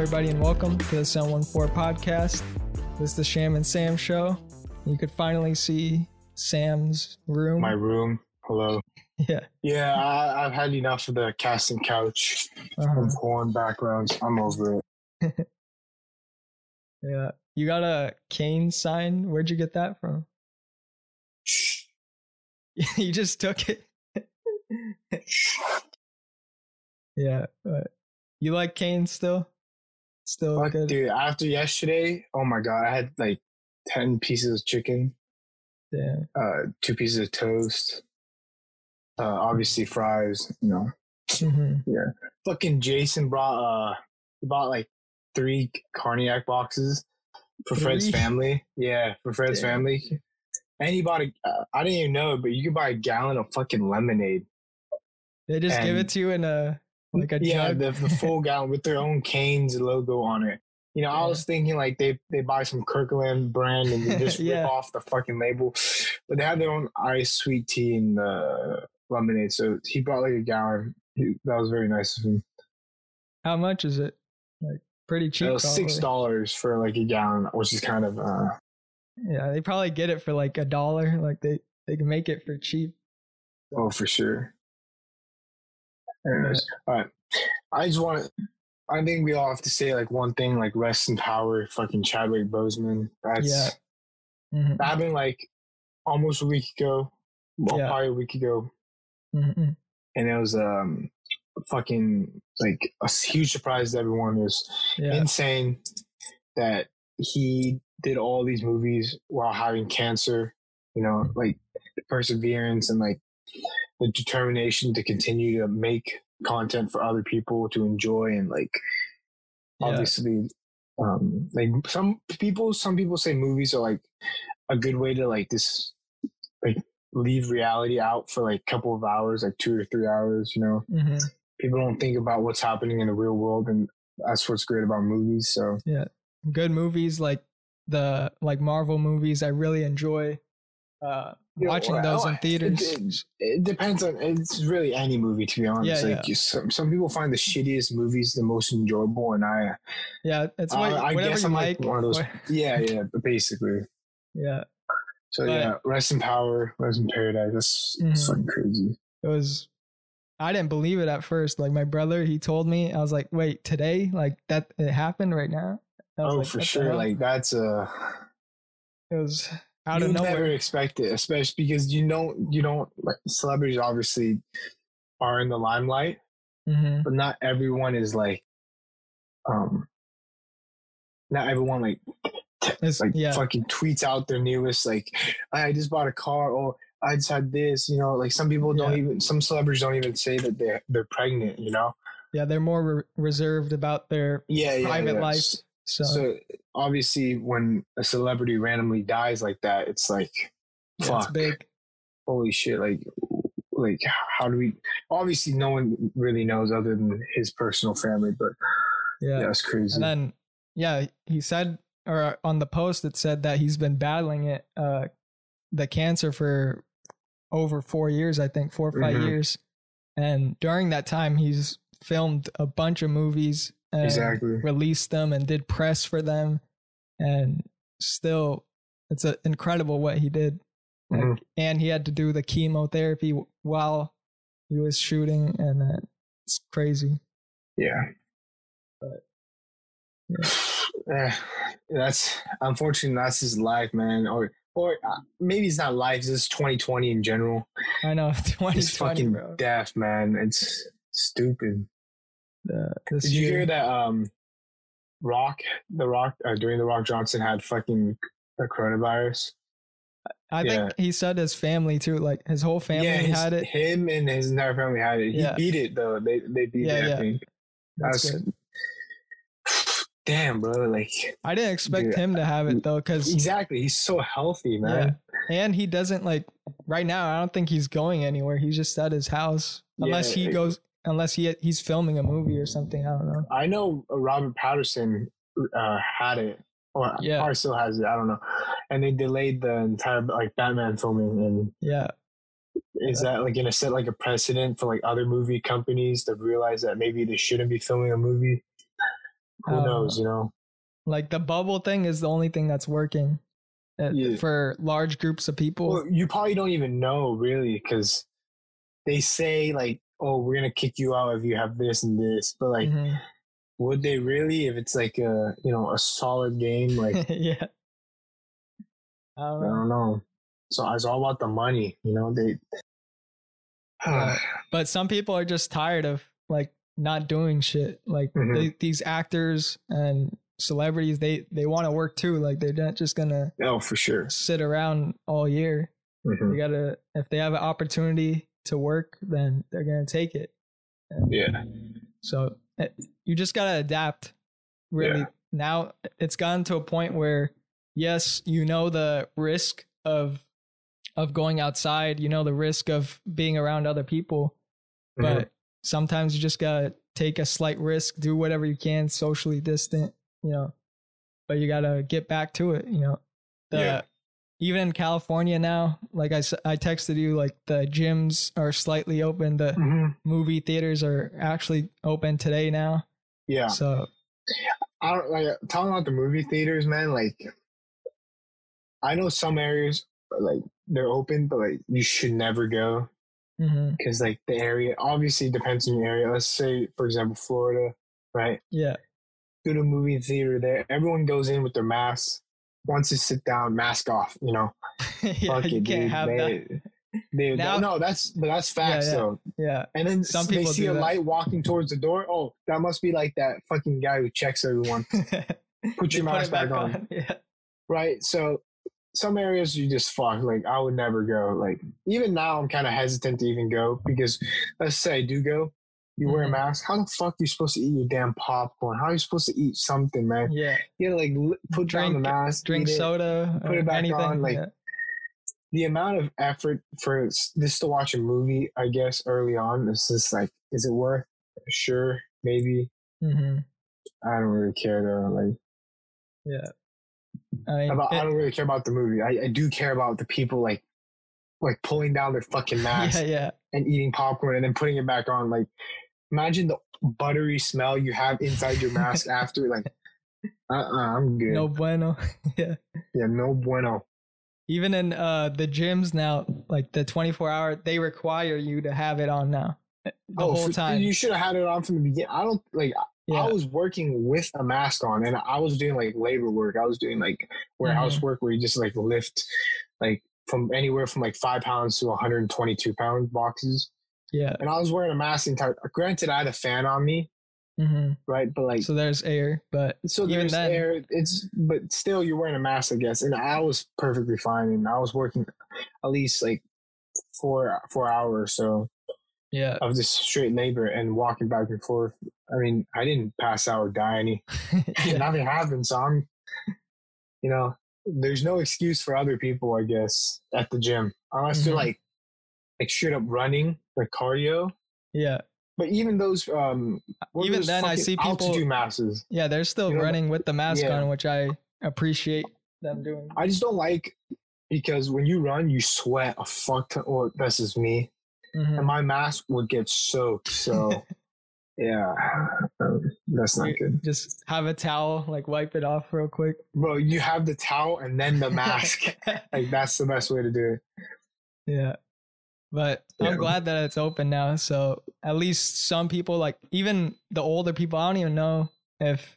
everybody, and welcome to the 714 podcast. This is the Shyam and Sam show. You could finally see Sam's room. My room. Hello. yeah. Yeah, I, I've had enough of the casting couch uh-huh. and porn backgrounds. I'm over it. Yeah. You got a Kane sign. Where'd you get that from? You just took it. yeah. But you like Kane still? Still Fuck, good. dude, after yesterday, oh my god, I had like 10 pieces of chicken, Yeah. uh, two pieces of toast, uh, obviously fries, you know. hmm Fucking Jason brought, uh, he bought like three cognac boxes for Fred's family. Yeah, for Fred's Damn. family. And he bought a, uh, I didn't even know it, but you could buy a gallon of fucking lemonade. They just give it to you in a like a yeah, the, the full gallon with their own Cane's logo on it. You know, I was thinking like they they buy some Kirkland brand and they just Yeah. rip off the fucking label, but they have their own ice sweet tea and uh, lemonade. So he bought like a gallon. He, that was very nice of him. How much is it? Like pretty cheap. It was six dollars for like a gallon, which is kind of uh, Yeah, they probably get it for like a dollar. Like they they can make it for cheap. oh for sure. Anyways, all right. I just want to. I think we all have to say like one thing, like rest in power, fucking Chadwick Boseman. That's Yeah. Mhm, That happened like almost a week ago. Well, Yeah. probably a week ago, mhm, mhm. and it was um fucking like a huge surprise to everyone. It was Yeah, insane that he did all these movies while having cancer. You know, like perseverance and like the determination to continue to make content for other people to enjoy and like Yeah. obviously um like some people some people say movies are like a good way to like this like leave reality out for like a couple of hours like two or three hours you know mhm. people don't think about what's happening in the real world and that's what's great about movies so Yeah. good movies like the like Marvel movies. I really enjoy uh watching well, those in theaters. It, it depends on it's really any movie to be honest. Yeah, like yeah. Some some people find the shittiest movies the most enjoyable, and I yeah, it's uh, what, I guess you I'm like. like one of those. what- Yeah, yeah, but basically. yeah, So But- yeah, rest in power, rest in paradise. That's, that's Mhm. fucking crazy. it was. I didn't believe it at first. Like my brother, he told me. I was like, "Wait, today? Like that? It happened right now?" Oh, like, for sure. Like that's a. it was out you of nowhere. never expect it, especially because you don't you don't like celebrities obviously are in the limelight, hmm but not everyone is like um not everyone like It's, like yeah, fucking tweets out their newest like I just bought a car or I just had this, you know, like some people don't Yeah. even some celebrities don't even say that they're they're pregnant, you know? yeah, they're more re- reserved about their Yeah, yeah. private yeah. life. So, So obviously when a celebrity randomly dies like that, it's like yeah, fuck. it's big. Holy shit, like like how do we obviously no one really knows other than his personal family, but Yeah. yeah, crazy. And then, yeah, he said, or on the post, it said that he's been battling it, uh, the cancer for over four years, I think, four or 5 Mhm. years. And during that time, he's filmed a bunch of movies Exactly. released them and did press for them. And still, it's a, incredible what he did. Like, Mhm. And he had to do the chemotherapy while he was shooting, and uh, it's crazy. Yeah. But, Eh, that's unfortunately that's his life, man. Or or uh, maybe it's not life. It's just 2020 in general. I know, 2020, It's fucking bro. death, man. It's stupid. Uh, Did you year. hear that? Um, Rock, the Rock, uh, during the Rock Johnson had fucking the coronavirus. I Yeah. think he said his family too, like his whole family yeah, his, had it. Him and his entire family had it. He Yeah. beat it though. They they beat Yeah, it. yeah. I think. That's damn, bro. Like I didn't expect Dude, him to have it though, because exactly. He's so healthy, man. and he doesn't like right now. I don't think he's going anywhere. He's just at his house, unless Yeah, he goes, unless he he's filming a movie or something. I don't know. I know Robert Pattinson uh, had it, or Yeah. probably still has it. I don't know. And they delayed the entire like Batman filming. And Yeah, is that like gonna set like a precedent for like other movie companies to realize that maybe they shouldn't be filming a movie? who Uh, knows? You know, Like the bubble thing is the only thing that's working uh, Yeah. for large groups of people. well, you probably don't even know really because they say like, "Oh, we're gonna kick you out if you have this and this," but like, Mhm. would they really? If it's like a you know a solid game, like yeah. I I don't know. So it's all about the money, you know. They. Yeah. But some people are just tired of like not doing shit. Like Mhm. they, these actors and celebrities, they they want to work too. Like they're not just gonna oh, for sure. sit around all year. Mhm. They gotta if they have an opportunity to work, then they're gonna take it. Yeah. So it, you just gotta adapt. Really, Yeah. now it's gotten to a point where yes, you know the risk of of going outside. You know the risk of being around other people, but mm-hmm. sometimes you just gotta take a slight risk, do whatever you can, socially distant. You know, but you gotta get back to it. You know, the, Yeah. Even in California now, like I, I texted you, like the gyms are slightly open. The Mhm. movie theaters are actually open today now. Yeah. So I don't like talking about the movie theaters, man. Like, I know some areas like they're open, but like you should never go because like the area obviously depends on your area. Let's say, for example, Florida, right? yeah, Go to a movie theater there. Everyone goes in with their masks. Once you sit down, mask off. You know, yeah, fuck you it, can't dude. have that. They- they- Now- no, that's but that's facts yeah. though. Yeah, And then Some they people see a that. light walking towards the door. Oh, that must be like that fucking guy who checks everyone. Put your mask it back on. Yeah, right? So some areas you just fuck. Like I would never go. Like even now, I'm kind of hesitant to even go because let's say I do go, you wear a Mhm. mask. How the fuck are you supposed to eat your damn popcorn? How are you supposed to eat something, man? yeah. You gotta like li- put down the mask, Drink eat it. soda, put it back anything. on, like, yeah. The amount of effort for this to watch a movie, I guess, early on, is just like, is it worth? Sure, maybe. Mhm. I don't really care though. Like, yeah. I mean, about, I don't really care about the movie. I, I do care about the people like, like pulling down their fucking masks. yeah, yeah. and eating popcorn and then putting it back on. Like, imagine the buttery smell you have inside your mask after. Like, uh, uh I'm good. No bueno. yeah. Yeah, no bueno. Even in uh the gyms now, like the 24 hour, they require you to have it on now eh, the whole for- time. You should have had it on from the beginning. I don't like. yeah. I was working with a mask on, and I was doing like labor work. I was doing like warehouse Mm-hmm. work where you just like lift, like from anywhere from like five pounds to 122 pound boxes. Yeah. And I was wearing a mask the entire. Granted, I had a fan on me, hmm right? But like, So there's air, but So Even there's then- air. It's but still you're wearing a mask, I guess. And I was perfectly fine, and I was working at least like four four hours so yeah. of just straight labor and walking back and forth. I mean, I didn't pass out or die any. yeah. Nothing happened, so I'm, you know, there's no excuse for other people, I guess, at the gym unless they're Mhm. like like straight up running like cardio. Yeah. But even those, um, Even then, I see people- do masses. Yeah, they're still You know, running with the mask yeah. on, which I appreciate them doing. I just don't like because when you run, you sweat a fuck ton. Or that's just me, Mhm. and my mask would get soaked. So yeah, um, that's not good, Just have a towel, like wipe it off real quick. bro. You have the towel and then the mask. like that's the best way to do it. yeah. But Yeah. I'm glad that it's open now. So at least some people, like even the older people, I don't even know if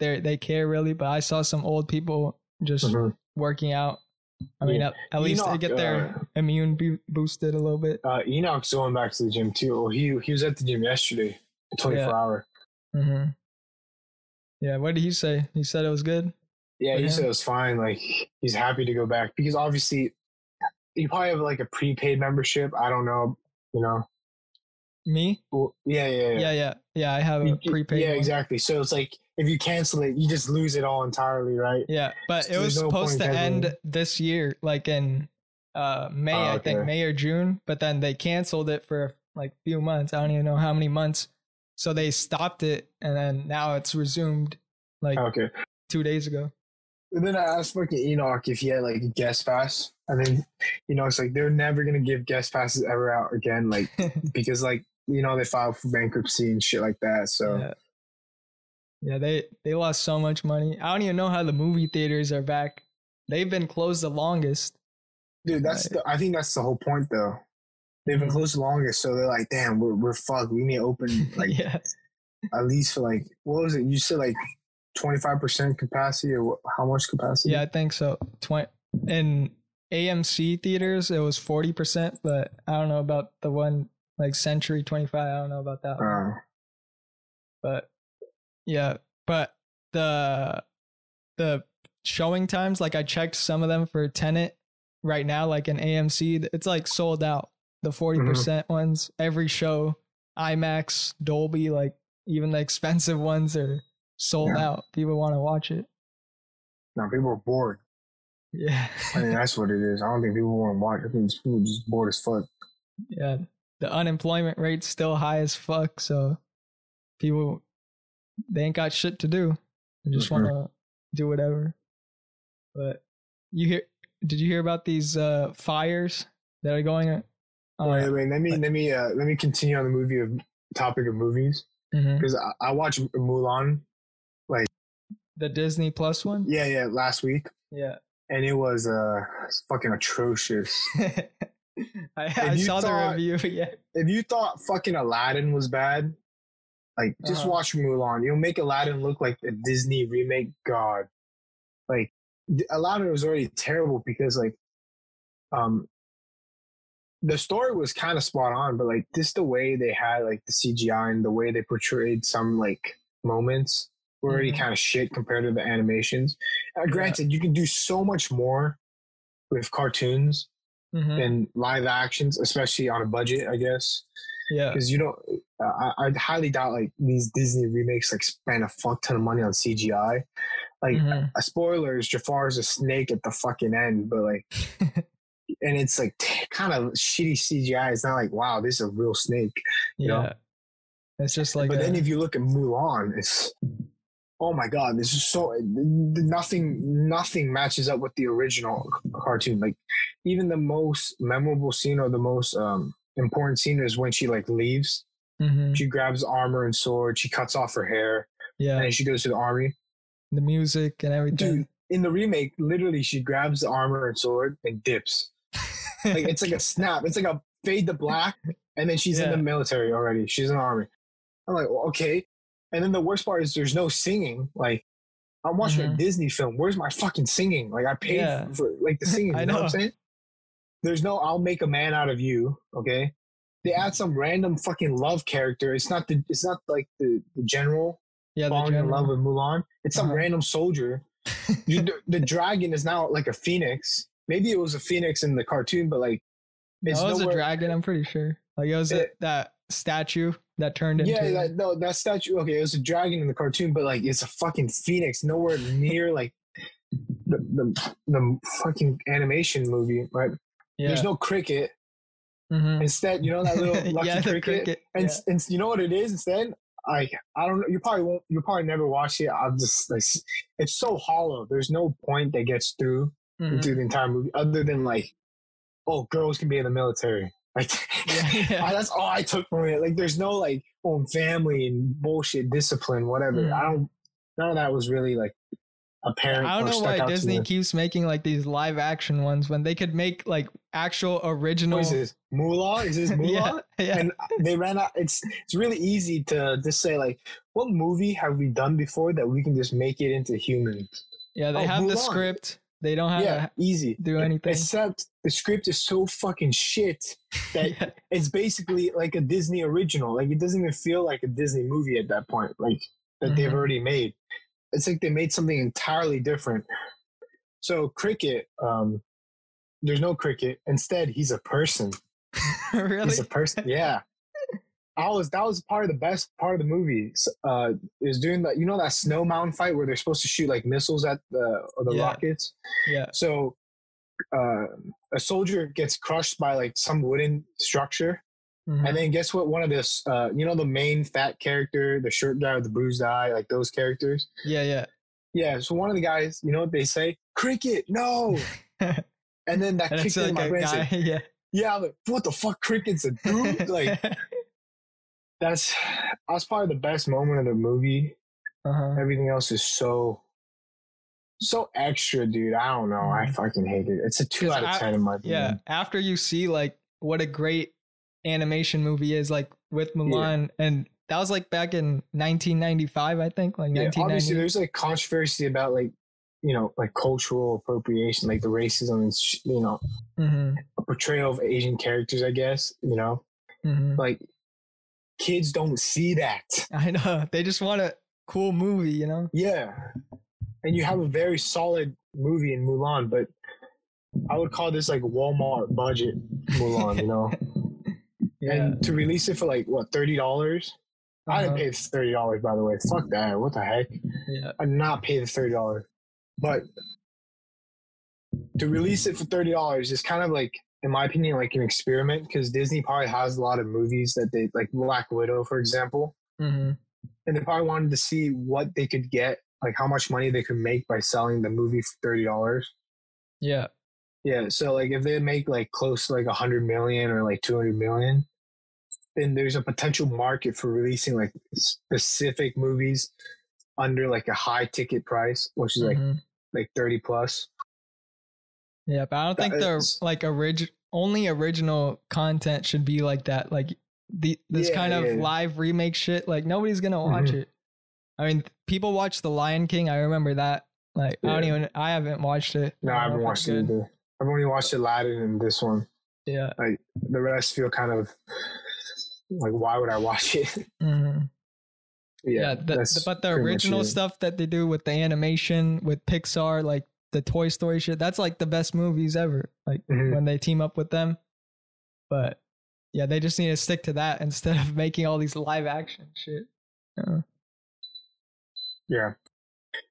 they they care really, but I saw some old people just Mhm. working out. I mean, Yeah. at, at least they get their immune bo- boosted a little bit. Uh, Enoch's going back to the gym too. Well, he he was at the gym yesterday, twenty four Yeah. hour. hmm Yeah, what did he say? He said it was good. Yeah, he him? said it was fine. Like he's happy to go back because obviously you probably have like a prepaid membership. I don't know, you know. Me? Well, yeah, yeah, yeah. Yeah, yeah, yeah. I have a You- prepaid. Yeah, one. exactly. So it's like if you cancel it, you just lose it all entirely, right? Yeah, but it was no supposed to end this year, like in uh May, Oh, I think. May or June. But then they canceled it for like a few months. I don't even know how many months. So they stopped it, and then now it's resumed like Okay. two days ago. And then I asked fucking Enoch if he had like a guest pass, and then you know it's like they're never gonna give guest passes ever out again, like because like you know they filed for bankruptcy and shit like that. So Yeah. Yeah, they they lost so much money. I don't even know how the movie theaters are back. They've been closed the longest. Dude, that's the, I think that's the whole point though. They've been Mhm. closed the longest, so they're like, damn, we're we're fucked. We need to open like yeah, at least for like what was it? You said like twenty five percent capacity or how much capacity? yeah, I think so. Twenty in AMC theaters it was forty percent, but I don't know about the one like Century Twenty Five. I don't know about that. one. Uh, but yeah but the the showing times like i checked some of them for tenant right now like in amc it's like sold out the 40% ones every show imax dolby like even the expensive ones are sold Yeah. out people want to watch it now people are bored. yeah I think that's what it is. I don't think people want to watch. I think people are just bored as fuck. yeah the unemployment rate's still high as fuck so people they ain't got shit to do they just Mhm. want to do whatever but you hear did you hear about these uh fires that are going on wait, wait. Let me let me uh, let me continue on the movie of topic of movies because I, I watched Mulan. The disney plus one Yeah, yeah, last week, yeah and it was uh fucking atrocious. i, I saw thought- the review yeah if you thought fucking Aladdin was bad, like just Uh-huh. watch Mulan. You'll make Aladdin look like a Disney remake god. Like Aladdin was already terrible because like um the story was kind of spot on, but like just the way they had like the CGI and the way they portrayed some like moments were already Mhm. kind of shit compared to the animations. Uh, granted, you can do so much more with cartoons Mhm. than live actions, especially on a budget, I guess yeah because you don't I, I highly doubt like these disney remakes like spend a fuck ton of money on cgi like Mhm. a spoilers is a snake at the fucking end but like and it's like kind of shitty cgi it's not like wow this is a real snake you know? yeah it's just like but then if you look at mulan it's oh my god this is so nothing nothing matches up with the original cartoon. Like even the most memorable scene or the most um important scene is when she like leaves. Mhm. she grabs armor and sword she cuts off her hair yeah. and she goes to the army. The music and everything. Dude in the remake literally she grabs the armor and sword and dips. Like it's like a snap it's like a fade to black and then she's in the military already. She's in the army. I'm like well, okay and then the worst part is there's no singing like i'm watching a Mhm. disney film where's my fucking singing like i paid Yeah. for like the singing I you know, what i'm saying there's no i'll make a man out of you okay they add some random fucking love character it's not the it's not like the, the general yeah the falling in love with Mulan. It's some Uh-huh. random soldier. You, the, the dragon is now like a phoenix. Maybe it was a phoenix in the cartoon, but like it's That was a dragon, I'm pretty sure. Like it was a- that statue that turned into. Yeah, that, no, that statue. Okay, it was a dragon in the cartoon, but like it's a fucking phoenix. Nowhere near like the the, the fucking animation movie, right? yeah. There's no cricket. Mhm. Instead, you know that little lucky yeah, cricket. cricket. And, yeah. and you know what it is instead? Like I don't know. You probably won't. You probably never watch it. I'll just like it's so hollow. There's no point that gets through Mhm. through the entire movie other than like, oh, girls can be in the military. Like Yeah, yeah. I- that's all I took from it. Like there's no like oh family and bullshit discipline whatever. Mhm. I don't. None of that was really like apparent. I don't know why Disney keeps making like these live action ones when they could make like actual original. What is this? Mulan? Is this Mulan? yeah, yeah. and they ran out it's it's really easy to just say like what movie have we done before that we can just make it into human yeah, they oh, have the script. They don't have yeah easy do anything. except the script is so fucking shit that yeah. it's basically like a disney original like it doesn't even feel like a disney movie at that point like that they've Mhm. already made it's like they made something entirely different so cricket um there's no cricket instead he's a person really? He's a person. Yeah. I was that was part of the best part of the movie. Uh, is doing that. You know that snow mountain fight where they're supposed to shoot like missiles at the or the Yeah. rockets. yeah. So, uh, a soldier gets crushed by like some wooden structure, Mhm. and then guess what? One of this, uh, you know, the main fat character, the short guy with the bruised eye, like those characters. yeah, yeah. Yeah. So one of the guys, you know what they say? Cricket, no. And then that and kicked in like my brain. guy. Yeah. yeah, I'm like what the fuck? Cricket's a dude. Like that's that's probably the best moment of the movie Uh-huh. Everything else is so so extra, dude. I don't know. I Mhm. fucking hate it. It's a two out of ten in my Yeah. After you see like what a great animation movie is, like with Mulan, and that was like back in 1995, I think, like Yeah, obviously 1990. there's like controversy about like you know like cultural appropriation, like the racism and sh- you know hmm portrayal of Asian characters. I guess you know hmm like kids don't see that. I know they just want a cool movie, you know. Yeah, and you have a very solid movie in Mulan, but I would call this like Walmart budget Mulan. You know, Yeah. and to release it for like what thirty dollars. I didn't Uh-huh. pay the thirty dollars, by the way. Fuck that. What the heck? Yeah. I did not pay the thirty dollars. But to release it for thirty dollars is kind of like, in my opinion, like an experiment because Disney probably has a lot of movies that they like Black Widow, for example, hmm and they probably wanted to see what they could get, like how much money they could make by selling the movie for thirty dollars. Yeah. Yeah, so like if they make like close to like a hundred million or like two hundred million, then there's a potential market for releasing like specific movies under like a high ticket price, which is like Mhm. like thirty plus. Yeah, but I don't That think the like orig- only original content should be like that. Like the this Yeah, kind of yeah, yeah. live remake shit. Like nobody's gonna watch Mhm. it. I mean, people watch The Lion King. I remember that. Like I don't even. I haven't watched it. No, I haven't watched it either. I've only watched Aladdin and this one. Yeah. The rest feel kind of like why would I watch it? Mhm. yeah, Yeah. the, the- but the original stuff that they do with the animation with Pixar, like the Toy Story shit, that's like the best movies ever. Like Mhm. when they team up with them. But yeah, they just need to stick to that instead of making all these live action shit. Yeah,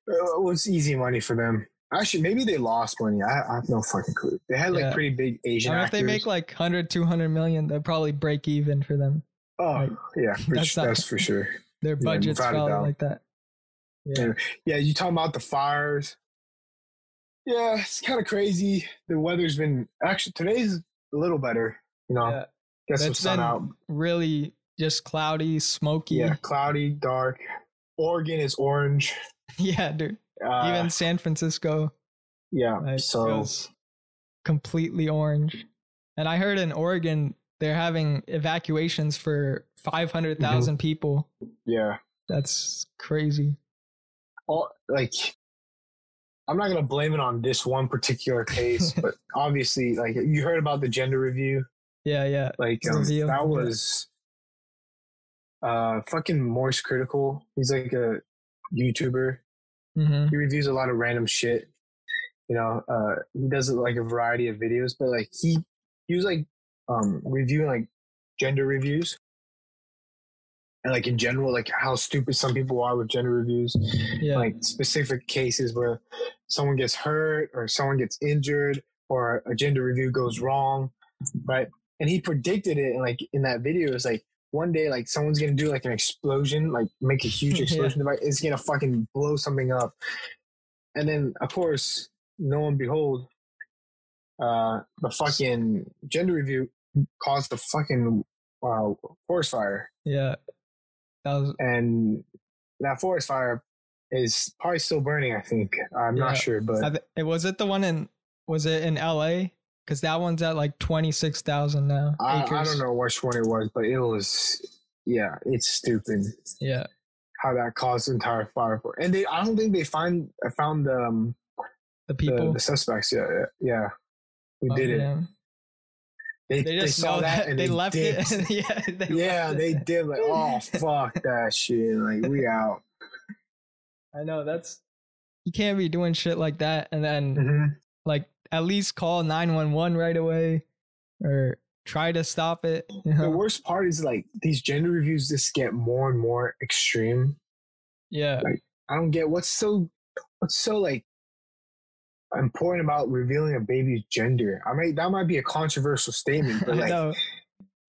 Uh, it was easy money for them. Actually, maybe they lost money. I, I have no fucking clue. They had like Yeah. pretty big I Asian mean, if they make like 100, 200 million, they'll probably break even for them. oh like, yeah, for, that's that's, not- that's for sure. Their Yeah, budget's a probably like that. Yeah. Yeah. Yeah, you talking about the fires? Yeah, it's kind of crazy. The weather's been actually today's a little better. You know, Yeah. get some It's sun been out. really just cloudy, smoky. Yeah, cloudy, dark. Oregon is orange. Yeah, dude. Uh, Even San Francisco yeah, like, so feels completely orange. And I heard in Oregon they're having evacuations for 500,000 people. yeah, That's crazy. all like I'm not gonna blame it on this one particular case, but obviously, like you heard about the gender review, Yeah, yeah. like um, that was uh fucking Moist Critical. He's like a YouTuber. hmm He reviews a lot of random shit. You know, uh he does like a variety of videos, but like he he was like um reviewing like gender reviews. And like in general, like how stupid some people are with gender reviews Yeah. like specific cases where someone gets hurt or someone gets injured or a gender review goes wrong, right? And he predicted it, and like in that video, it's like one day, like someone's gonna do like an explosion, like make a huge Yeah. explosion device. It's gonna fucking blow something up, and then of course, lo and behold, uh, the fucking gender review caused the fucking uh, forest fire yeah. That was and that forest fire is probably still burning. I think I'm Yeah. not sure, but th- it was it the one in was it in LA? Cuz that one's at like 26,000 now. I. I don't know which one it was, but it was yeah, it's stupid Yeah. how that caused the entire fire. For, and they, I don't think they find found um, The the, people the suspects. Yeah, yeah, yeah. who Oh, did it? They, They they, just saw that and they, they, left dipped. it. yeah. They yeah, they it. did. Like, oh fuck that shit! Like we out. I know that's you can't be doing shit like that and then hmm like at least call 911 right away or try to stop it. You The worst part is like these gender reviews just get more and more extreme. Yeah. I don't get what's so what's so like important about revealing a baby's gender. I mean, that might be a controversial statement, but like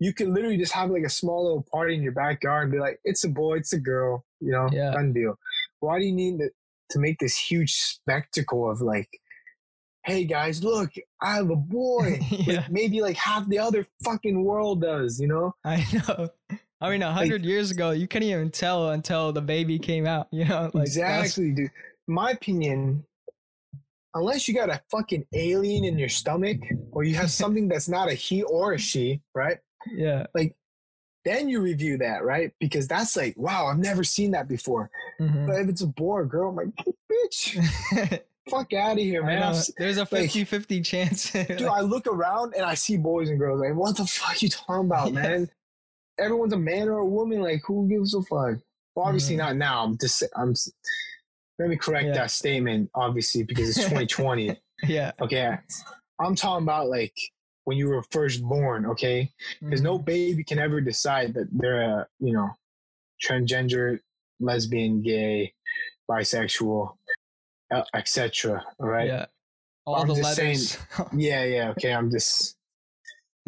you can literally just have like a small little party in your backyard and be like, "It's a boy, it's a girl," you know, Yeah. done deal. Why do you need to, to make this huge spectacle of like, "Hey guys, look, I have a boy." yeah. Like maybe like half the other fucking world does, you know? I know. I mean, a hundred years ago, you couldn't even tell until the baby came out. You know, like exactly, dude. My opinion, unless you got a fucking alien in your stomach, or you have something that's not a he or a she, right? Yeah. Like then you review that, right? Because that's like, wow, I've never seen that before. Mhm. But if it's a boy or girl, I'm like, bitch, fuck out of here, man. know, I've s- There's a 50 50 chance. Dude, I look around and I see boys and girls. Like, what the fuck you talking about, man? Everyone's a man or a woman. Like, who gives a fuck? Well, obviously Mhm. not now. I'm just. I'm. Let me correct Yeah. that statement, obviously, because it's 2020. yeah. okay, I'm talking about like when you were first born. Okay, because no Mhm. baby can ever decide that they're a you know transgender, lesbian, gay, bisexual, etc. All right. Yeah. All I'm the just saying- letters. Yeah, yeah, okay. I'm just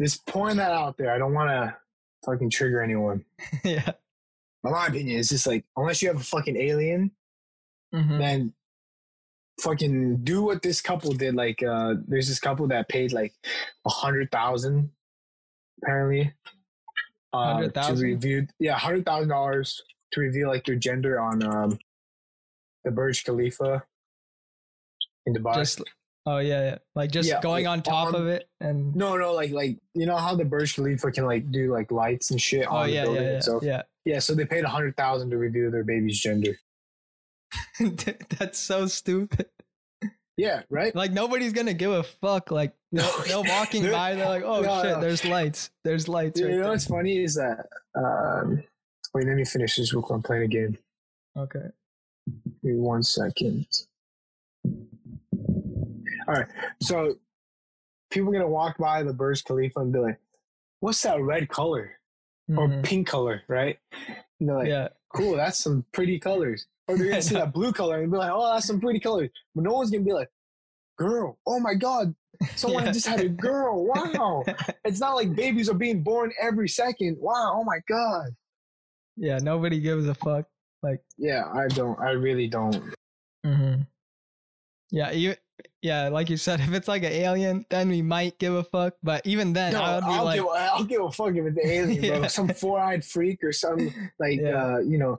just pouring that out there. I don't want to fucking trigger anyone. yeah. But my opinion is just like unless you have a fucking alien, Mhm. then fucking do what this couple did. Like, uh there's this couple that paid like a hundred thousand, apparently, uh, to review. Yeah, hundred thousand dollars to reveal like their gender on um the Burj Khalifa in Dubai. Just, oh, yeah, yeah. Like just Yeah, going like, on top on- of it. And No, no, like like you know how the Burj Khalifa can like do like lights and shit oh, on yeah, the building yeah, yeah. itself. Yeah. Yeah, so they paid a hundred thousand to reveal their baby's gender. That's so stupid. Yeah, right. Like nobody's gonna give a fuck. Like No, they're walking by, they're like, "Oh No, shit, no. there's lights. There's lights You right know there." what's funny is that um wait, let me finish this quick. I'm playing a game. Okay. Give me one second. All right. So people are gonna walk by the Burj Khalifa and be like, What's that red color? Or Mhm. pink color, right? And they're like, yeah. cool, that's some pretty colors. Or they're gonna see that blue color and be like, oh, that's some pretty colors. But no one's gonna be like, girl, oh my god, someone Yeah. just had a girl. Wow. it's not like babies are being born every second. Wow, oh my god. yeah. Nobody gives a fuck. Like. Yeah, I don't. I really don't. Mm-hmm. Yeah, you. Yeah, like you said, if it's like an alien, then we might give a fuck. But even then, No, I would be I'll, like, give, I'll give a fuck if it's an alien, bro. Some four-eyed freak or some like Yeah. uh, you know,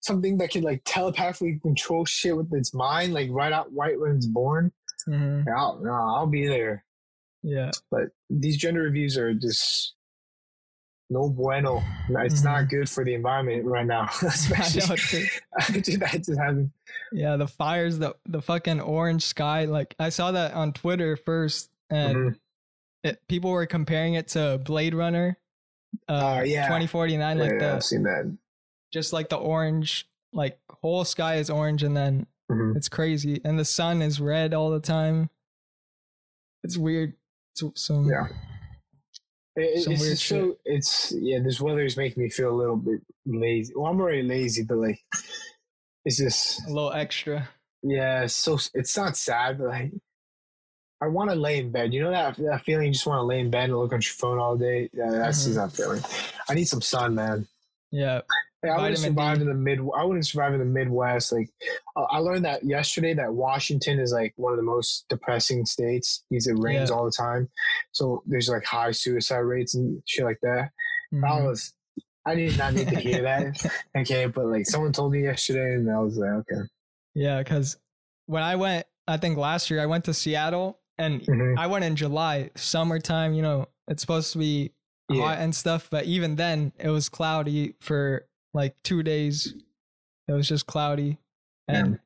something that can like telepathically control shit with its mind, like right out right when it's born. Mhm. I'll, no, I'll be there. yeah, but these gender reviews are just no bueno. It's not good for the environment right now. I Especially, know, dude. that just happened. yeah. The fires, the the fucking orange sky. Like I saw that on Twitter first, and Mhm. it, people were comparing it to Blade Runner. Uh, Oh, yeah. twenty forty nine. Like yeah, the I've seen that. just like the orange, like whole sky is orange, and then Mhm. it's crazy, and the sun is red all the time. It's weird. So, some Yeah. It- it's weird just so it's yeah. This weather is making me feel a little bit lazy. Well, I'm already lazy, but like it's just a little extra. yeah. It's so it's not sad, but like I want to lay in bed. You know that that feeling? You just want to lay in bed and look on your phone all day. Yeah, that's Mhm. that feeling. I need some sun, man. Yeah, Hey, I wouldn't survive D. in the mid. I wouldn't survive in the Midwest. Like, uh, I learned that yesterday that Washington is like one of the most depressing states because it rains Yeah. all the time. So there's like high suicide rates and shit like that. I Mhm. was, I did not need to hear that. Okay, but like someone told me yesterday, and I was like, okay. Yeah, because when I went, I think last year I went to Seattle and Mhm. I went in July, summertime. You know, it's supposed to be Yeah. hot and stuff, but even then it was cloudy for like two days. It was just cloudy, and Yeah.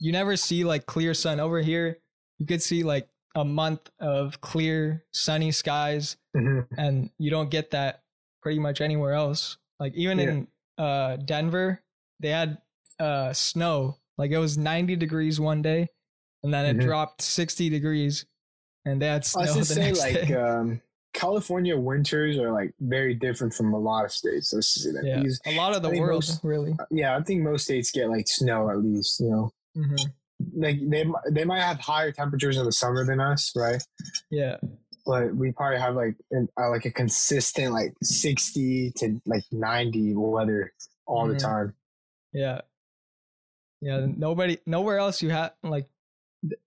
you never see like clear sun over here. You could see like a month of clear sunny skies, Mhm. and you don't get that pretty much anywhere else. Like even Yeah. in uh Denver, they had uh snow. Like it was 90 degrees one day, and then it Mhm. dropped 60 degrees, and they had snow I was the say next like day. um, California winters are like very different from a lot of states. Just yeah, Because, a lot of the world most- really. yeah, I think most states get like snow at least. You know. hmm like they they might have higher temperatures in the summer than us, right? Yeah, But we probably have like an, uh, like a consistent like sixty to like ninety weather all the Mhm. time. yeah, yeah. Nobody, nowhere else you have like,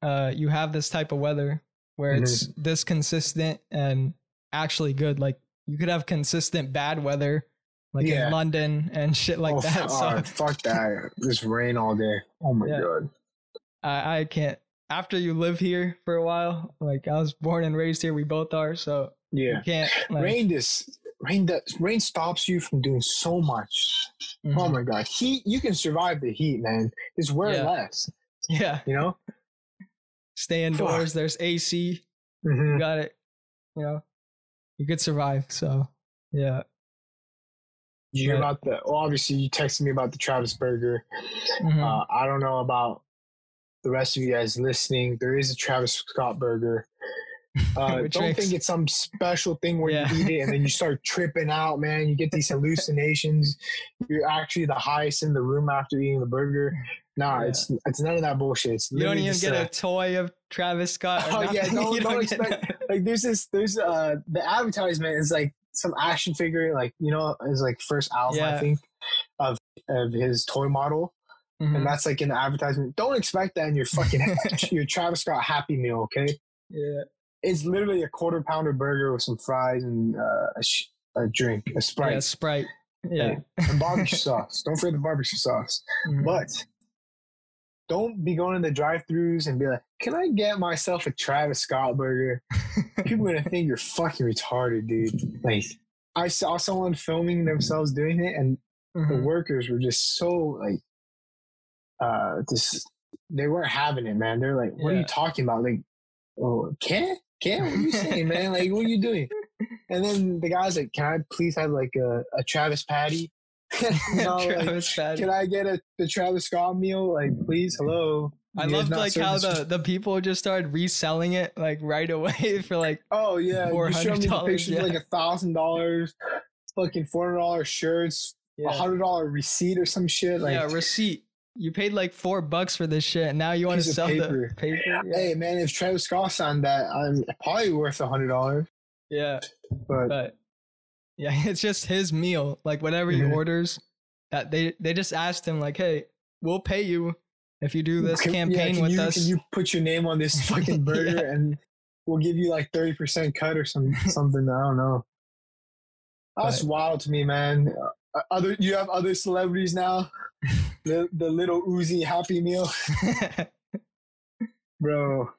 uh, you have this type of weather where Mhm. it's this consistent and actually good. Like you could have consistent bad weather like Yeah. in London and shit like oh, that. f- So uh, fuck that. Just rain all day. Oh my Yeah. god. I, I can't. After you live here for a while, like I was born and raised here, we both are. So Yeah. you can't. Like, Rain this rain does rain stops you from doing so much. mhm. Oh my god. Heat you can survive the heat, man. Just wear Yeah. less. Yeah, You know? stay indoors. There's AC. Mhm. You got it. You know, you could survive. So yeah. You hear about the well, obviously you texted me about the Travis Burger. Mhm. Uh, I don't know about the rest of you guys listening. There is a Travis Scott burger. Uh, don't tricks. think it's some special thing where Yeah. you eat it and then you start tripping out, man. You get these hallucinations. You're actually the highest in the room after eating the burger. Nah, Yeah. it's it's none of that bullshit. It's you don't even get uh, a toy of Travis Scott. Oh, yeah, don't- You don't get expect- like there's this there's uh the advertisement is like some action figure like you know is like first album I think of of his toy model Mhm. and that's like in the advertisement. Don't expect that in your fucking your Travis Scott Happy Meal, okay? yeah. It's literally a quarter pounder burger with some fries and uh, a, sh- a drink, a Yeah, Sprite, Sprite. Yeah. and barbecue sauce. Don't forget the barbecue sauce. Mhm. But don't be going to the drive-throughs and be like, "Can I get myself a Travis Scott burger?" People are gonna think you're fucking retarded, dude. Like, I saw someone filming themselves doing it, and the Mhm. workers were just so like uh just they weren't having it man. They're like what are you talking about? Like oh can can? What are you saying man? Like what are you doing? And then the guy's like can i please have like a, a travis patty like, Travis Patty. can i get a the travis scott meal like please hello I guys loved like how the, the people just started reselling it like right away for like oh yeah you showed me the $400, pictures yeah. like a thousand dollars fucking four hundred dollar shirts a yeah, hundred dollar receipt or some shit like yeah receipt. You paid like four bucks for this shit, and now you want to sell paper. the paper. Yeah. Hey man, if Travis Scott signed that, I'm probably worth a hundred dollars. yeah, But but yeah, it's just his meal. Like whatever he Mhm. orders, that they they just asked him like, hey, we'll pay you if you do this can- yeah, campaign can with you, us. Can you put your name on this fucking burger Yeah. and we'll give you like thirty percent cut or some something? I don't know. That's But- wild to me, man. Uh, Other you have other celebrities now. the the Lil Uzi Happy Meal, bro.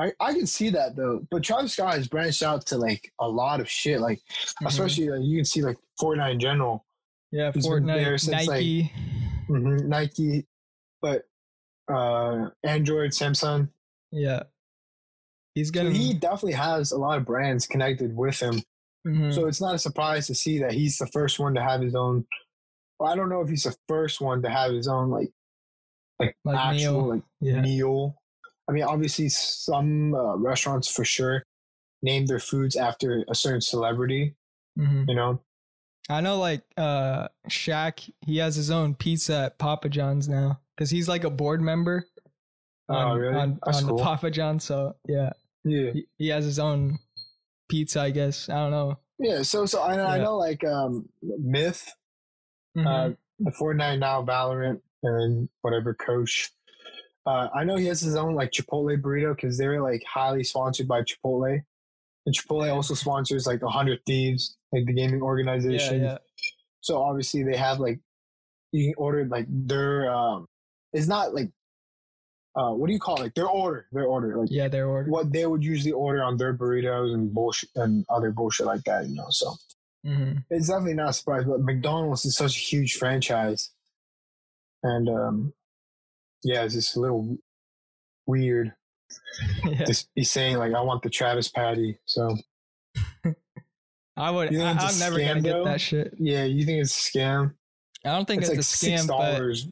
I, I can see that though, but Travis Scott has branched out to like a lot of shit. Like Mhm. especially like, you can see like Fortnite in general. yeah, he's Fortnite, since, like, Nike. hmm Nike, but uh Android, Samsung. yeah, he's gonna. he definitely has a lot of brands connected with him. Mhm. So it's not a surprise to see that he's the first one to have his own. Well, I don't know if he's the first one to have his own like like, Like actual meal. like yeah, meal. I mean, obviously, some uh, restaurants for sure name their foods after a certain celebrity. Mhm. You know, I know like uh Shaq, he has his own pizza at Papa John's now because he's like a board member Oh, on, really? on, That's on cool. the Papa John. So yeah, yeah, he, he has his own pizza, I guess. I don't know. yeah. So, so I, I Yeah. know like um Myth, uh, Mhm. the Fortnite now, Valorant, and whatever coach. Uh, I know he has his own like Chipotle burrito because they're like highly sponsored by Chipotle, and Chipotle also sponsors like Hundred Thieves, like the gaming organization. yeah, So obviously they have like you can order like their um, it's not like uh, what do you call it? Their order, their order, like yeah. Their order. what they would usually order on their burritos and bullshit and other bullshit like that, you know. So hmm it's definitely not a surprise, but McDonald's is such a huge franchise, and um, yeah, it's just a little weird yeah. be saying like I want the Travis patty. So I would. You I, I'm never gonna get that shit. yeah, you think it's a scam? I don't think It's it's, like a scam, but dollars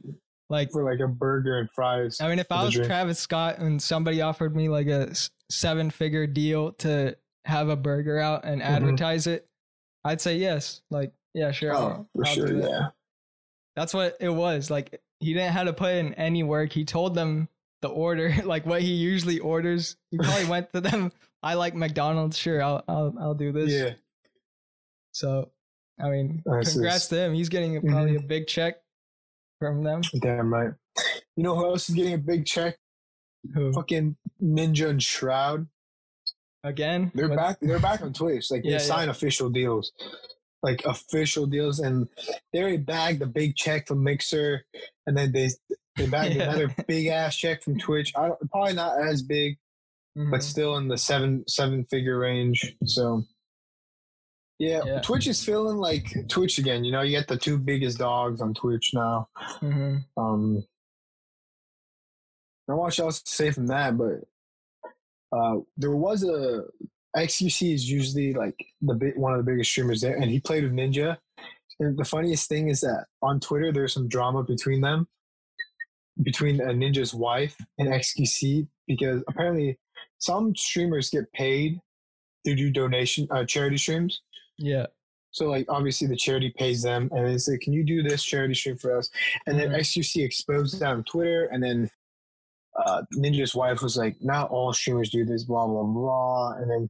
like, for like a burger and fries. I mean, if I was drink. Travis Scott and somebody offered me like a seven figure deal to have a burger out and Mhm. advertise it, I'd say yes. Like, yeah, sure. Oh, I'll- for I'll sure, yeah. That's what it was. Like he didn't have to put in any work. He told them the order, like what he usually orders. He probably went to them. I like McDonald's. Sure, I'll I'll I'll do this. Yeah, So, I mean, That's congrats just- to him. He's getting probably mm-hmm. a big check from them. damn right. You know who else is getting a big check? Who Fucking Ninja and Shroud. again? They're back. They're back on Twitch. Like they Yeah, yeah. sign official deals. Like official deals, and they already bagged a big check from Mixer, and then they they bagged Yeah. another big ass check from Twitch. I don't, probably not as big, Mhm. but still in the seven seven figure range. So. Yeah, Yeah. Twitch is feeling like Twitch again. You know, you got the two biggest dogs on Twitch now. Mhm. Um, not much else to say from that, but uh, there was a XQC is usually like the big one of the biggest streamers there, and he played with Ninja. And the funniest thing is that on Twitter there's some drama between them, between uh, Ninja's wife and XQC, because apparently some streamers get paid to do donation uh, charity streams. Yeah. So like obviously the charity pays them and they say, Can you do this charity stream for us? And then Mhm. XQC exposed that on Twitter and then uh, Ninja's wife was like, Not all streamers do this, blah blah blah. And then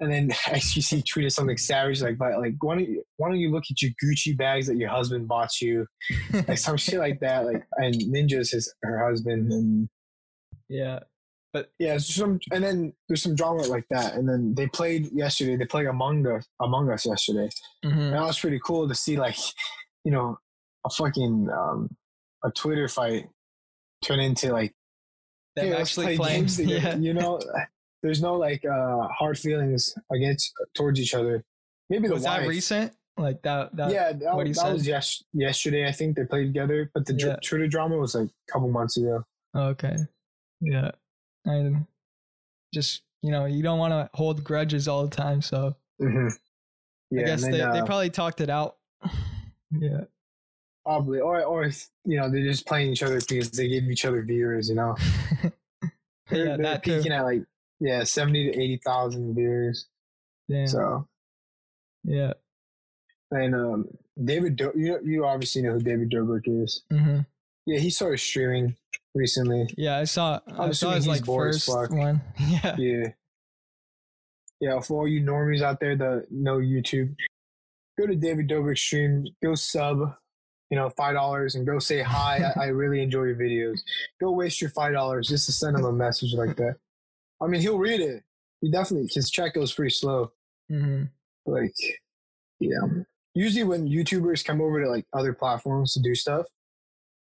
and then XQC tweeted something savage like but like why don't you why don't you look at your Gucci bags that your husband bought you? Like some shit like that. Like and Ninja's his her husband and yeah. But yeah, some and then there's some drama like that. And then they played yesterday, they played Among Us Among Us yesterday. Mhm. And that was pretty cool to see, like, you know, a fucking um, a Twitter fight turn into like Them hey, actually play playing. games together. Yeah. You know, there's no like uh, hard feelings against towards each other. Maybe the Was that recent? Like that? that yeah, that, what that said? was yes, yesterday. I think they played together, but the Yeah. Twitter drama was like a couple months ago. Okay. Yeah. And just you know, you don't want to hold grudges all the time, so Mm-hmm. Yeah, I guess they, then, they uh, probably talked it out. yeah. Probably, or or you know, they're just playing each other because they give each other viewers. You know, they're, yeah, they're that too. peaking at like yeah, seventy to eighty thousand viewers. Damn. So yeah. and um, David, Do- you you obviously know who David Dobrik is. hmm Yeah, he started streaming recently. Yeah, I saw. I I'm saw assuming his like first one. Yeah. Yeah, yeah. For all you normies out there that know YouTube, go to David Dobrik's stream. Go sub, you know, five dollars, and go say hi. I, I really enjoy your videos. Go waste your five dollars just to send him a message like that. I mean, he'll read it. He definitely his chat goes pretty slow. hmm like yeah usually when youtubers come over to like other platforms to do stuff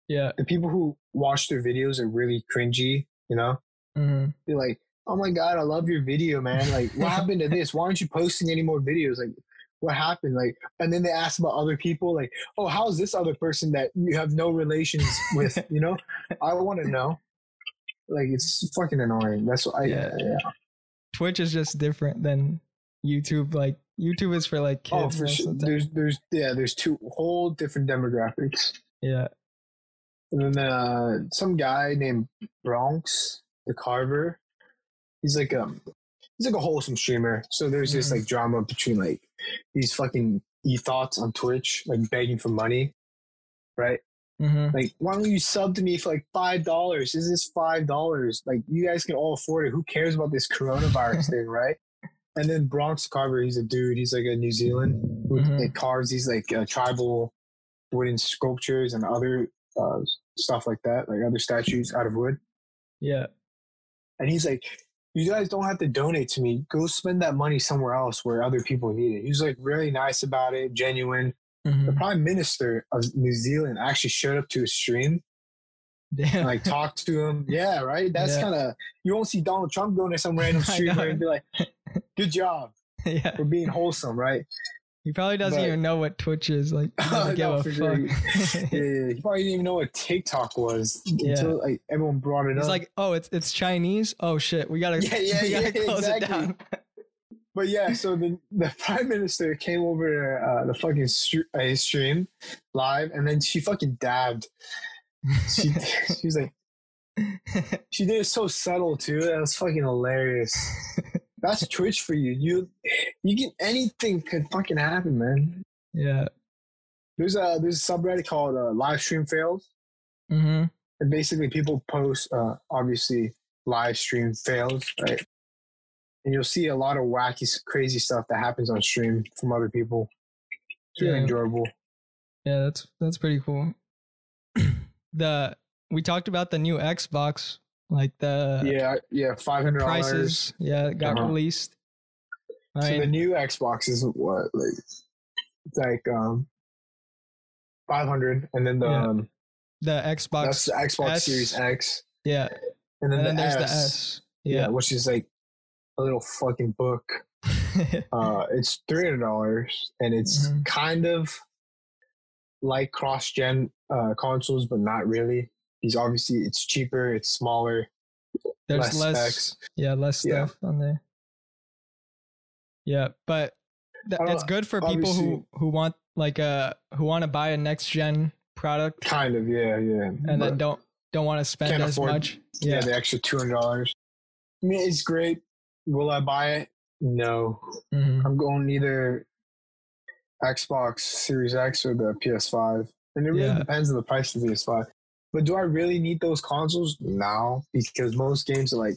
Yeah. the people who watch their videos are really cringy you know hmm they're like oh my god i love your video man like what happened to this why aren't you posting any more videos like what happened like and then they ask about other people like oh how's this other person that you have no relations with you know i want to know like it's fucking annoying that's what i Yeah. yeah. Twitch is just different than YouTube. Like YouTube is for like kids. oh for sure of the time. there's there's yeah there's two whole different demographics Yeah. And then uh, some guy named Bronx the Carver. He's like um he's like a wholesome streamer. So there's this Mhm. like drama between like these fucking e thoughts on Twitch, like begging for money. Right? Mm-hmm. Like, why don't you sub to me for like five dollars? Is this five dollars? Like you guys can all afford it. Who cares about this coronavirus thing, right? And then Bronx Carver, he's a dude, he's like a New Zealand who Mhm. like carves these like uh, tribal wooden sculptures and other uh, stuff like that, like other statues out of wood. Yeah. And he's like, "You guys don't have to donate to me. Go spend that money somewhere else where other people need it." He's like really nice about it, genuine. hmm The prime minister of New Zealand actually showed up to his stream Damn. and like talked to him. Yeah, right. That's Yeah. kind of you won't see Donald Trump going to some random streamer and be like, "Good job yeah. for being wholesome," right? He probably doesn't But- even know what Twitch is. Like, he doesn't give a for fuck. sure. yeah, yeah, he probably didn't even know what TikTok was Yeah. until like everyone brought it He's up. It's like, oh, it's it's Chinese. Oh shit, we gotta Yeah, yeah, we gotta yeah, close it down. but yeah, so the the prime minister came over uh, the fucking str- uh, stream live, and then she fucking dabbed. She she was like, she did it so subtle too. That was fucking hilarious. That's Twitch for you. You you can anything could fucking happen, man. yeah. There's a there's a subreddit called uh, live stream fails. hmm and basically people post uh, obviously live stream fails right and you'll see a lot of wacky crazy stuff that happens on stream from other people it's really Yeah. enjoyable Yeah, that's that's pretty cool. the we talked about the new Xbox, like the yeah yeah five hundred dollars prices. Yeah, it got Uh-huh. released. I so the new xbox is what like It's like um, five hundred, and then the Yeah. um, The that's Xbox. the Xbox S. Series X, yeah. and then, And then the, there's S, the S. yeah. Yeah. which is like a little fucking book. Uh, it's three hundred dollars, and it's Mhm. kind of like cross-gen uh, consoles, but not really. Because obviously, it's cheaper, it's smaller, there's less, less, specs. yeah, less Yeah. stuff on there. Yeah, but th- it's good for people who who want like uh who want to buy a next gen product Kind of, yeah, yeah. and But- then don't don't want to spend as afford- much. yeah, Yeah. the extra two hundred dollars. I mean, it's great. Will I buy it? No. Mhm. I'm going either Xbox Series X or the PS5, and it really Yeah. depends on the price of the PS5. But do I really need those consoles now? Because most games are like,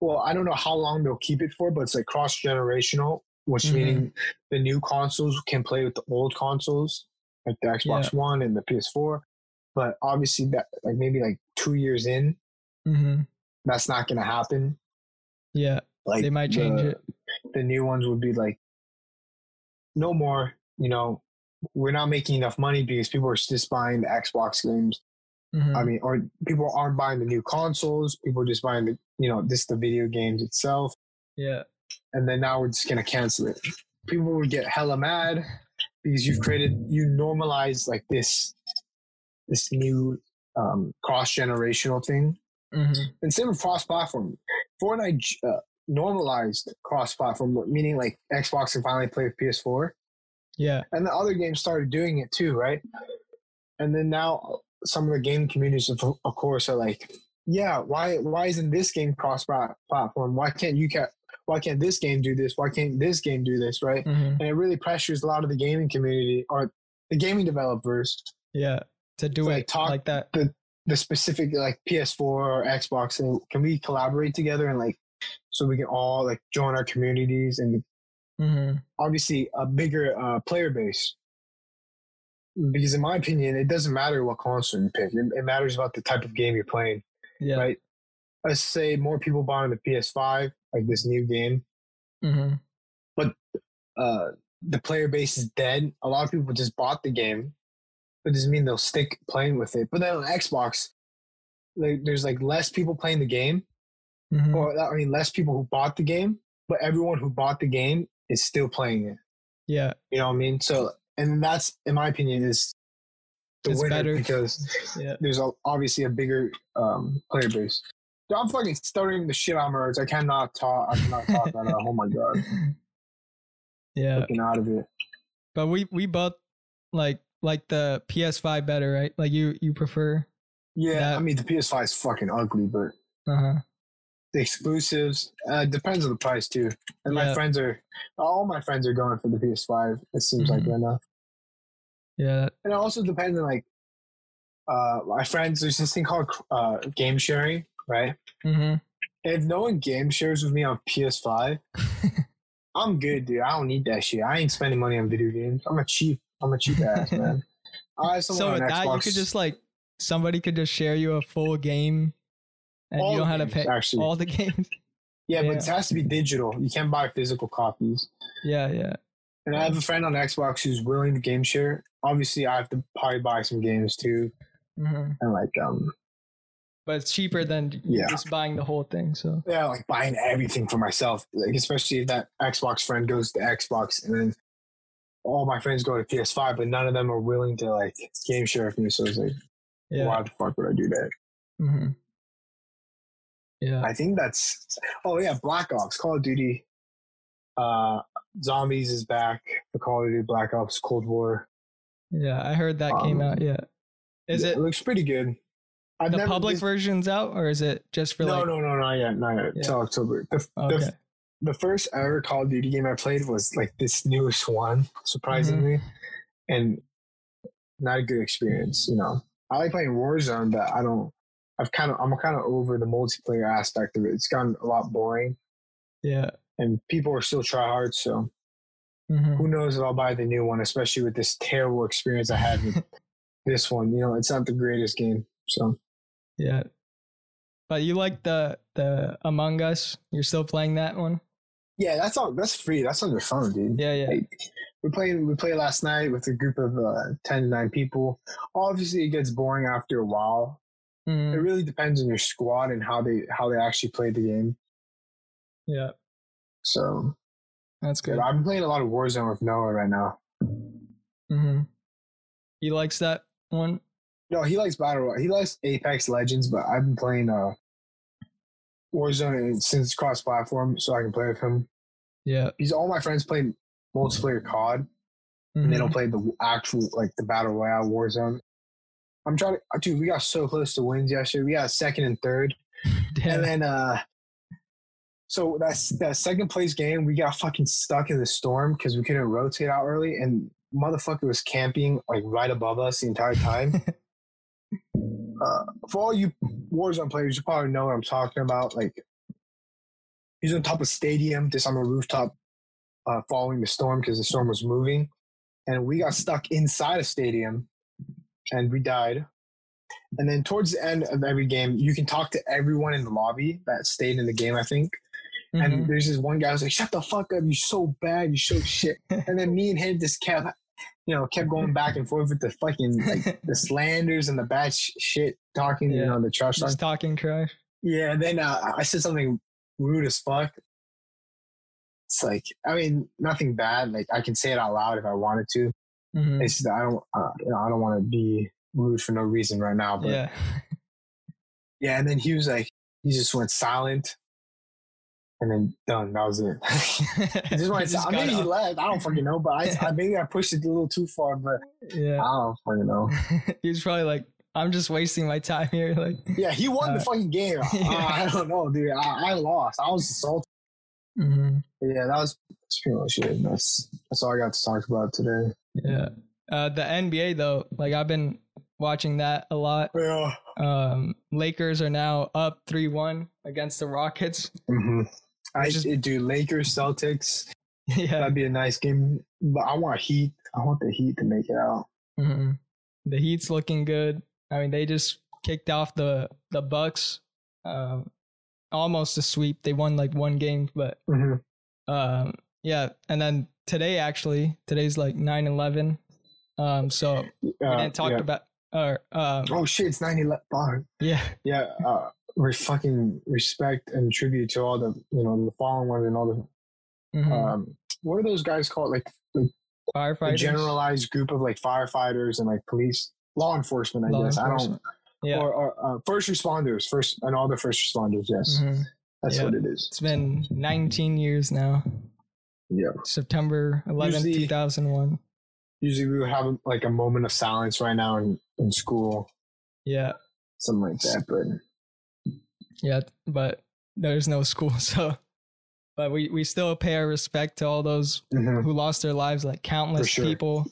well, I don't know how long they'll keep it for, but it's like cross generational, which Mhm. meaning the new consoles can play with the old consoles, like the Xbox One and the PS4. But obviously, that like maybe like two years in, Mhm. that's not going to happen. Yeah, Like they might change the, it. the new ones would be like no more you know we're not making enough money because people are just buying the xbox games Mhm. i mean or people aren't buying the new consoles people are just buying the you know this the video games itself yeah. and then now we're just gonna cancel it people would get hella mad because you've created you normalize like this this new um cross generational thing Mhm. and same with cross-platform. Fortnite uh, normalized cross-platform, meaning like Xbox can finally play with PS4, Yeah. and the other games started doing it too, right? And then now some of the game communities, of, of course, are like, yeah, why why isn't this game cross-platform? Why can't you ca- Why can't this game do this? Why can't this game do this? Right? Mhm. And it really pressures a lot of the gaming community or the gaming developers Yeah. To do Like, it talk- like that. the the specific like PS4 or Xbox and can we collaborate together and like so we can all like join our communities and hmm obviously a bigger uh, player base. Because in my opinion, it doesn't matter what console you pick. It, it matters about the type of game you're playing. Yeah. Right. Let's say more people buying the PS5, like this new game. hmm But Uh, the player base is dead. A lot of people just bought the game. That doesn't mean they'll stick playing with it. But then on Xbox, like, there's like less people playing the game, hmm or I mean, less people who bought the game, but everyone who bought the game is still playing it. Yeah. You know what I mean? So, and that's, in my opinion, is the It's winner better. because Yeah. there's a, obviously a bigger um, player base. Dude, I'm fucking stuttering the shit out of words. I cannot talk. I cannot talk right now. Oh my god, Yeah. fucking out of it. But we we both like like the PS5 better, right? Like you you prefer. Yeah, That- I mean the PS5 is fucking ugly, but Uh huh. The exclusives uh, depends on the price too. And my friends are all my friends are going for the PS5. It seems like Mhm. right now. Yeah. and it also depends on like uh my friends there's this thing called uh game sharing right Mm-hmm. if no one game shares with me on ps5 i'm good dude i don't need that shit i ain't spending money on video games i'm a cheap i'm a cheap ass man i So with that, you could just like somebody could just share you a full game, and all you don't the have to games, pay actually all the games. yeah, but it has to be digital you can't buy physical copies Yeah. Yeah. and i have a friend on xbox who's willing to game share obviously i have to probably buy some games too hmm and like um But it's cheaper than Yeah. just buying the whole thing. So. yeah, like buying everything for myself. Like especially if that Xbox friend goes to Xbox and then all my friends go to PS5, but none of them are willing to like game share with me. So it's like, Yeah. why the fuck would I do that? hmm Yeah. I think that's oh yeah, Black Ops, Call of Duty. Uh Zombies is back. The Call of Duty Black Ops Cold War. Yeah. I heard that came Um, out. Yeah. Is Yeah, it looks pretty good. I've the public version's out, or is it just for no, like? no, no, no not yet, not yet. Yeah. Till October. The, the, Okay. the first ever Call of Duty game I played was like this newest one, surprisingly, Mm-hmm. and not a good experience. You know, I like playing Warzone, but I don't. I've kind of I'm kind of over the multiplayer aspect of it. It's gotten a lot boring, Yeah. and people are still try hard. So hmm who knows if I'll buy the new one, especially with this terrible experience I had with this one. You know, it's not the greatest game. So Yeah. But you like the the Among Us? You're still playing that one? yeah, that's all. That's free. That's on your phone, dude. Yeah, yeah. Like, we played we played last night with a group of uh, ten to nine people. Obviously, it gets boring after a while. It Mhm. really depends on your squad and how they how they actually play the game. Yeah, So that's good. I've been playing a lot of Warzone with Noah right now. hmm He likes that one. No, he likes battle. Royale. He likes Apex Legends, but I've been playing uh Warzone and- since cross platform, so I can play with him. Yeah. He's all my friends play multiplayer COD, and they don't play the actual like the battle royale Warzone. I'm trying to, dude. We got so close to wins yesterday. We got second and third, Damn. and then uh, so that's that second place game. We got fucking stuck in the storm because we couldn't rotate out early, and motherfucker was camping like right above us the entire time. uh, for all you Warzone players, you probably know what I'm talking about. Like he's on top of stadium, just on the rooftop, uh, following the storm because the storm was moving, and we got stuck inside a stadium, and we died. And then towards the end of every game, you can talk to everyone in the lobby that stayed in the game. I think. Mhm. And there's this one guy who's like, "Shut the fuck up! You're so bad. You're so shit." and then me and him just kept, you know, kept going back and forth with the fucking like the slanders and the bad sh- shit talking, you know, the trash talk. Talking trash. Yeah, and then uh, I said something rude as fuck. It's like, I mean, nothing bad. Like I can say it out loud if I wanted to. Mhm. It's I don't, uh, you know, I don't want to be rude for no reason right now. But yeah. Yeah. and then he was like, he just went silent, and then done. That was it. He just went. Just I maybe got he left. I don't fucking know, but I, I maybe I pushed it a little too far. But yeah, I don't fucking know. he was probably like, I'm just wasting my time here. Like, Yeah, he won the Uh, fucking game. yeah. I, I don't know, dude. I, I lost. I was assaulted. Mhm. Yeah, that was that's pretty much it. That's that's all I got to talk about today. Yeah. Uh, the NBA though, like I've been watching that a lot. Yeah. Um, Lakers are now up three one against the Rockets. hmm I is- do Lakers Celtics. yeah. That'd be a nice game, but I want Heat. I want the Heat to make it out. hmm The Heat's looking good. I mean, they just kicked off the the Bucks. Um, almost a sweep. They won like one game, but hmm um, yeah. And then today, actually, today's like 9-11. Um, so we didn't talk about. Or um, Oh shit! It's nine eleven. yeah, Yeah. Uh, we fucking respect and tribute to all the you know the fallen ones and all the mhm. um what are those guys called like a firefighters. generalized group of like firefighters and like police law enforcement I Law guess enforcement. I don't or, or uh, first responders first and all the first responders yes Mhm. that's Yeah. what it is It's been 19 years now. Yeah September 11th, 2001. usually we would have like a moment of silence right now in, in school Yeah. something like that but Yeah, but there's no school, so but we we still pay our respect to all those Mhm. who lost their lives, like countless sure. people,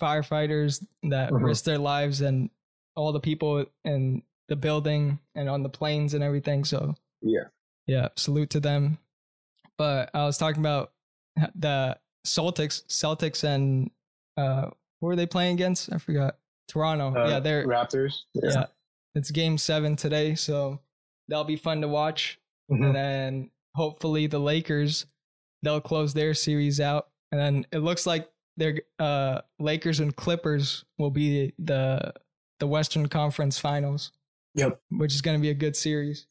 firefighters that Mhm. risked their lives, and all the people in the building and on the planes and everything. So yeah yeah, salute to them. But I was talking about the Celtics, Celtics, and uh, who were they playing against? I forgot. Toronto. Uh, yeah, they're Raptors yeah. It's game seven today, so that'll be fun to watch. Mhm. And then hopefully the Lakers, they'll close their series out. And then it looks like their uh Lakers and Clippers will be the the Western Conference Finals, yep which is going to be a good series.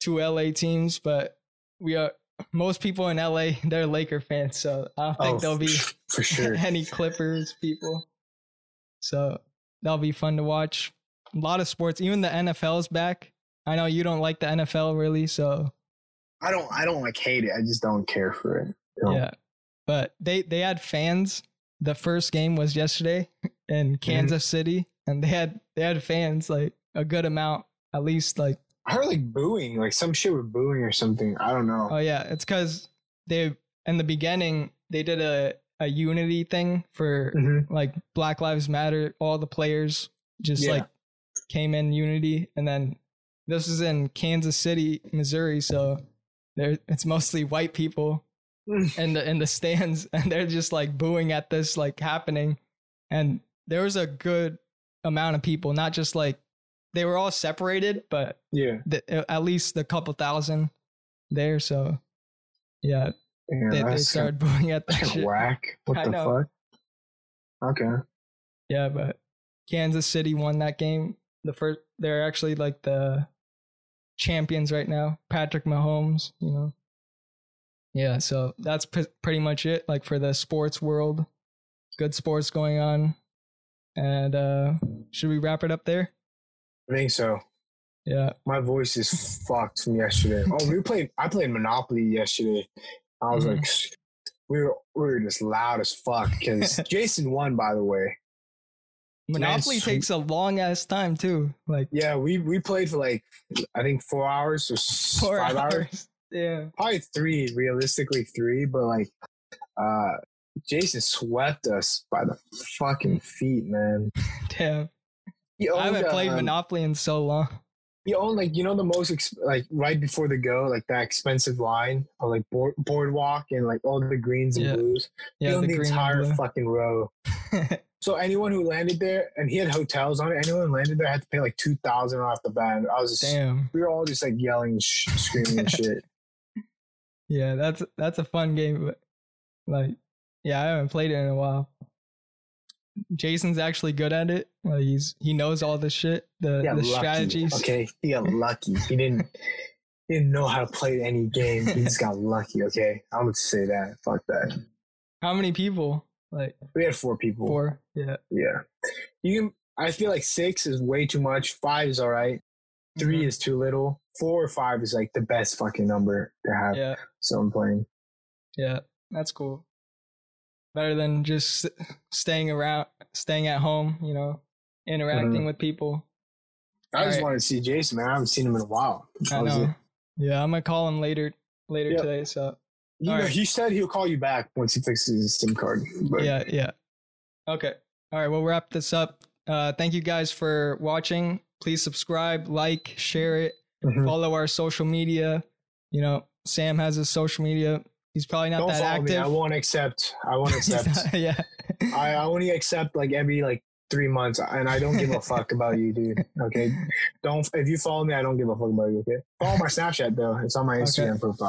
Two LA teams, but we are most people in LA they're Laker fans, so I don't think Oh, there'll be for- sure any Clippers people. So that'll be fun to watch. A lot of sports, even the NFL's back. I know you don't like the NFL really, so I don't I don't like hate it I just don't care for it know? yeah. But they they had fans. The first game was yesterday in mm-hmm. Kansas City, and they had they had fans like a good amount, at least like I heard like booing like some shit with booing or something. I don't know. Oh yeah, it's because they in the beginning they did a a unity thing for Mhm. like Black Lives Matter, all the players just Yeah. like came in unity, and then this is in Kansas City, Missouri, so there it's mostly white people in the in the stands, and they're just like booing at this like happening, and there was a good amount of people, not just like they were all separated, but yeah the, at least a couple thousand there, so yeah, Yeah, they, they started booing at that shit. whack. What I the know. fuck? Okay. Yeah, but Kansas City won that game. The first, they're actually like the champions right now. Patrick Mahomes, you know. Yeah, so that's p- pretty much it. Like for the sports world, good sports going on. And uh should we wrap it up there? I think so. Yeah. My voice is fucked from yesterday. Oh, we played. I played Monopoly yesterday. I was Mhm. like, we were we were just loud as fuck because Jason won. By the way, Monopoly sweet. takes a long ass time too. Like yeah, we we played for like I think four hours or four five hours. hours. Yeah. Probably three, realistically three, but like, uh, Jason swept us by the fucking feet, man. Damn. I haven't played um, Monopoly in so long. He owned like you know the most ex- like right before the go like that expensive line of like board- boardwalk and like all the greens and Yeah. blues. Yeah, owned the the, entire fucking row. So anyone who landed there and he had hotels on it, anyone who landed there had to pay like two thousand off the bat. I was just Damn. we were all just like yelling, sh- screaming and shit. Yeah, that's that's a fun game, but like, yeah, I haven't played it in a while. Jason's actually good at it. Like he's he knows all the shit, the He the lucky, strategies. Okay, he got lucky. He didn't. He didn't know how to play any game. He just got lucky. Okay, I would say that. Fuck that. How many people? Like We had four people. four? Yeah. Yeah. You can I feel like six is way too much. Five is all right. 3 Mhm. is too little. Four or five is like the best fucking number to have Yeah. So I'm playing. yeah, that's cool. Better than just staying around, staying at home. You know, interacting Mhm. with people. I just Alright. wanted to see Jason, man. I haven't seen him in a while. I That know. Yeah, I'm gonna call him later later Yeah. today. So You know, Alright. he said he'll call you back once he fixes his SIM card. But yeah, yeah. Okay. All right, we'll wrap this up. Uh, thank you guys for watching. Please subscribe, like, share it, Mhm. follow our social media. You know, Sam has his social media. He's probably not don't that follow me. I won't accept. I won't accept. not- yeah. I, I only accept like every like three months, and I don't give a fuck about you, dude. Okay, don't. If you follow me, I don't give a fuck about you. Okay, follow my Snapchat though. It's on my Okay. Instagram profile.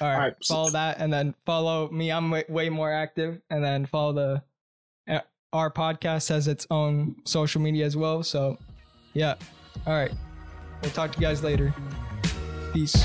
All right, Alright, so- follow that, and then follow me. I'm way, way more active, and then follow the. uh, Our podcast has its own social media as well. So, yeah. All right. We'll talk to you guys later. Peace.